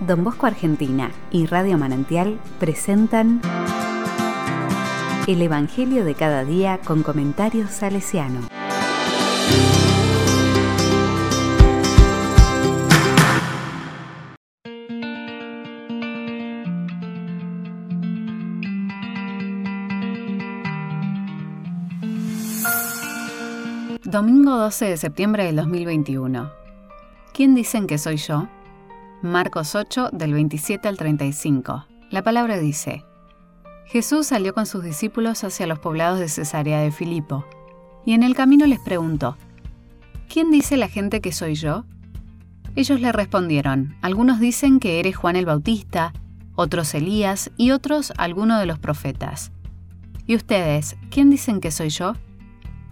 Don Bosco Argentina y Radio Manantial presentan El Evangelio de cada día con comentarios salesiano. Domingo 12 de septiembre del 2021. ¿Quién dicen que soy yo? Marcos 8 del 27 al 35. La palabra dice, Jesús salió con sus discípulos hacia los poblados de Cesarea de Filipo, y en el camino les preguntó, ¿Quién dice la gente que soy yo? Ellos le respondieron, algunos dicen que eres Juan el Bautista, otros Elías y otros alguno de los profetas. ¿Y ustedes, quién dicen que soy yo?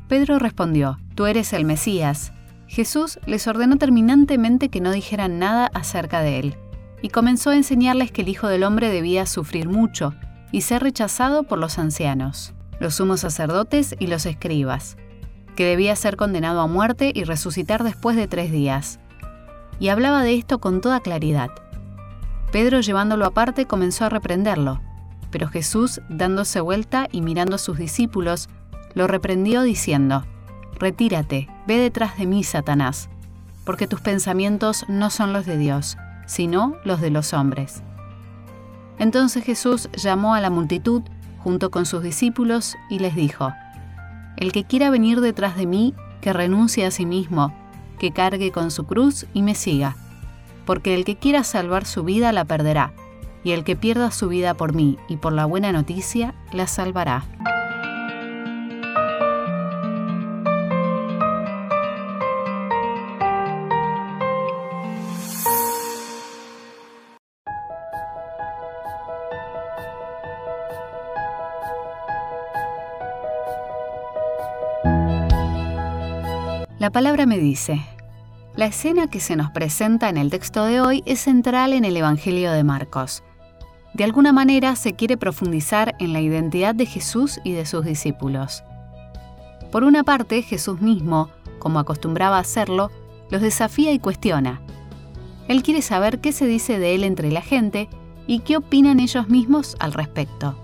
Pedro respondió, Tú eres el Mesías. Jesús les ordenó terminantemente que no dijeran nada acerca de él, y comenzó a enseñarles que el Hijo del Hombre debía sufrir mucho y ser rechazado por los ancianos, los sumos sacerdotes y los escribas, que debía ser condenado a muerte y resucitar después de tres días. Y hablaba de esto con toda claridad. Pedro llevándolo aparte comenzó a reprenderlo, pero Jesús, dándose vuelta y mirando a sus discípulos, lo reprendió diciendo, Retírate, ve detrás de mí, Satanás, porque tus pensamientos no son los de Dios, sino los de los hombres. Entonces Jesús llamó a la multitud junto con sus discípulos y les dijo, El que quiera venir detrás de mí, que renuncie a sí mismo, que cargue con su cruz y me siga, porque el que quiera salvar su vida la perderá, y el que pierda su vida por mí y por la buena noticia la salvará. La palabra me dice, la escena que se nos presenta en el texto de hoy es central en el Evangelio de Marcos. De alguna manera se quiere profundizar en la identidad de Jesús y de sus discípulos. Por una parte, Jesús mismo, como acostumbraba a hacerlo, los desafía y cuestiona. Él quiere saber qué se dice de él entre la gente y qué opinan ellos mismos al respecto.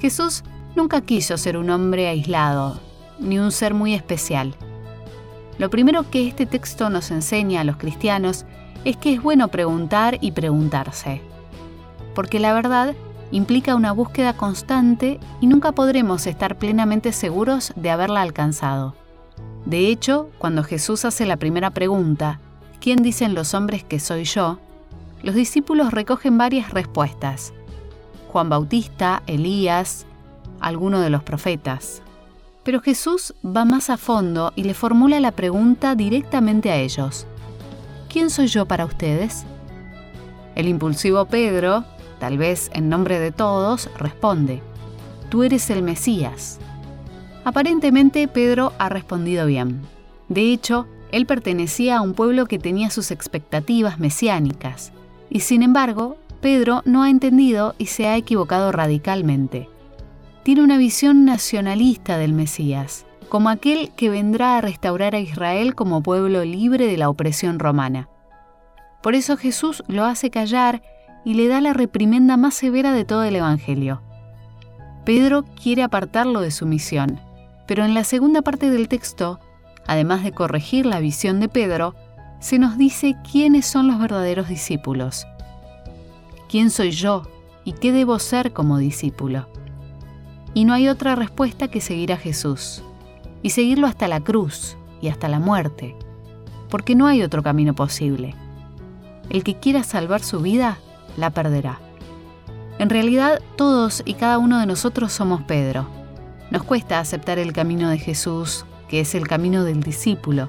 Jesús nunca quiso ser un hombre aislado, ni un ser muy especial. Lo primero que este texto nos enseña a los cristianos es que es bueno preguntar y preguntarse, porque la verdad implica una búsqueda constante y nunca podremos estar plenamente seguros de haberla alcanzado. De hecho, cuando Jesús hace la primera pregunta, ¿quién dicen los hombres que soy yo? Los discípulos recogen varias respuestas. Juan Bautista, Elías, alguno de los profetas. Pero Jesús va más a fondo y le formula la pregunta directamente a ellos. ¿Quién soy yo para ustedes? El impulsivo Pedro, tal vez en nombre de todos, responde, Tú eres el Mesías. Aparentemente Pedro ha respondido bien. De hecho, él pertenecía a un pueblo que tenía sus expectativas mesiánicas, y sin embargo, Pedro no ha entendido y se ha equivocado radicalmente tiene una visión nacionalista del Mesías, como aquel que vendrá a restaurar a Israel como pueblo libre de la opresión romana. Por eso Jesús lo hace callar y le da la reprimenda más severa de todo el Evangelio. Pedro quiere apartarlo de su misión, pero en la segunda parte del texto, además de corregir la visión de Pedro, se nos dice quiénes son los verdaderos discípulos. ¿Quién soy yo y qué debo ser como discípulo? Y no hay otra respuesta que seguir a Jesús y seguirlo hasta la cruz y hasta la muerte, porque no hay otro camino posible. El que quiera salvar su vida, la perderá. En realidad, todos y cada uno de nosotros somos Pedro. Nos cuesta aceptar el camino de Jesús, que es el camino del discípulo,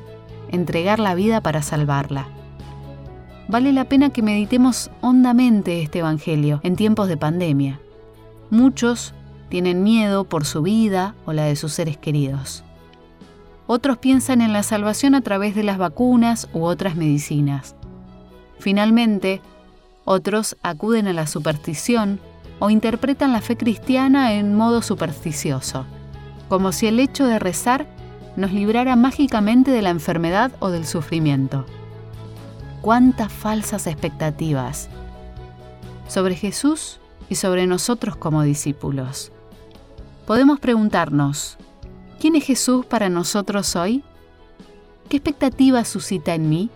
entregar la vida para salvarla. Vale la pena que meditemos hondamente este Evangelio en tiempos de pandemia. Muchos tienen miedo por su vida o la de sus seres queridos. Otros piensan en la salvación a través de las vacunas u otras medicinas. Finalmente, otros acuden a la superstición o interpretan la fe cristiana en modo supersticioso, como si el hecho de rezar nos librara mágicamente de la enfermedad o del sufrimiento. cuántas falsas expectativas sobre Jesús y sobre nosotros como discípulos. Podemos preguntarnos, ¿quién es Jesús para nosotros hoy? ¿Qué expectativas suscita en mí?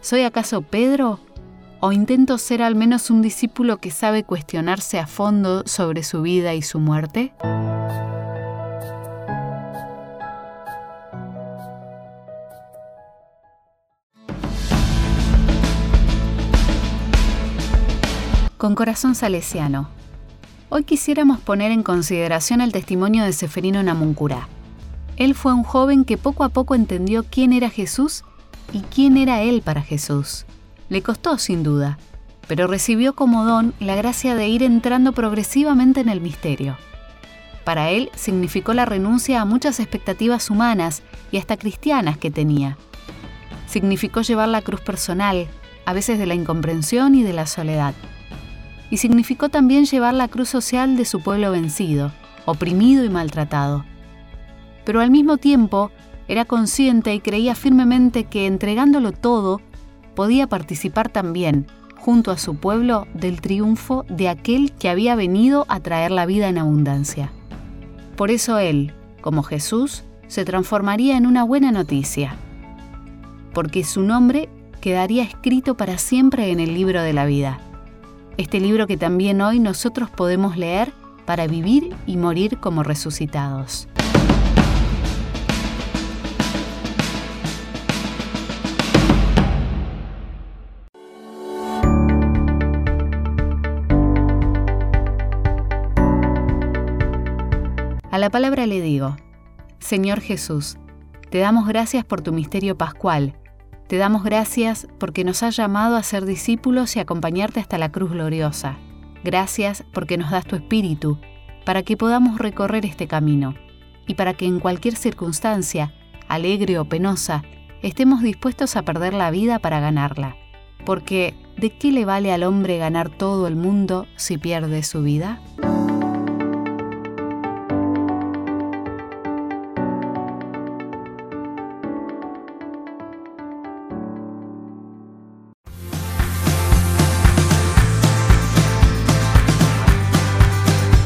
¿Soy acaso Pedro? ¿O intento ser al menos un discípulo que sabe cuestionarse a fondo sobre su vida y su muerte? Con corazón salesiano. Hoy quisiéramos poner en consideración el testimonio de Seferino Namuncurá. Él fue un joven que poco a poco entendió quién era Jesús y quién era él para Jesús. Le costó, sin duda, pero recibió como don la gracia de ir entrando progresivamente en el misterio. Para él significó la renuncia a muchas expectativas humanas y hasta cristianas que tenía. Significó llevar la cruz personal, a veces de la incomprensión y de la soledad y significó también llevar la cruz social de su pueblo vencido, oprimido y maltratado. Pero al mismo tiempo era consciente y creía firmemente que entregándolo todo, podía participar también, junto a su pueblo, del triunfo de aquel que había venido a traer la vida en abundancia. Por eso él, como Jesús, se transformaría en una buena noticia, porque su nombre quedaría escrito para siempre en el libro de la vida este libro que también hoy nosotros podemos leer para vivir y morir como resucitados. A la palabra le digo, Señor Jesús, te damos gracias por tu misterio pascual te damos gracias porque nos has llamado a ser discípulos y acompañarte hasta la cruz gloriosa. Gracias porque nos das tu espíritu, para que podamos recorrer este camino y para que en cualquier circunstancia, alegre o penosa, estemos dispuestos a perder la vida para ganarla. Porque, ¿de qué le vale al hombre ganar todo el mundo si pierde su vida?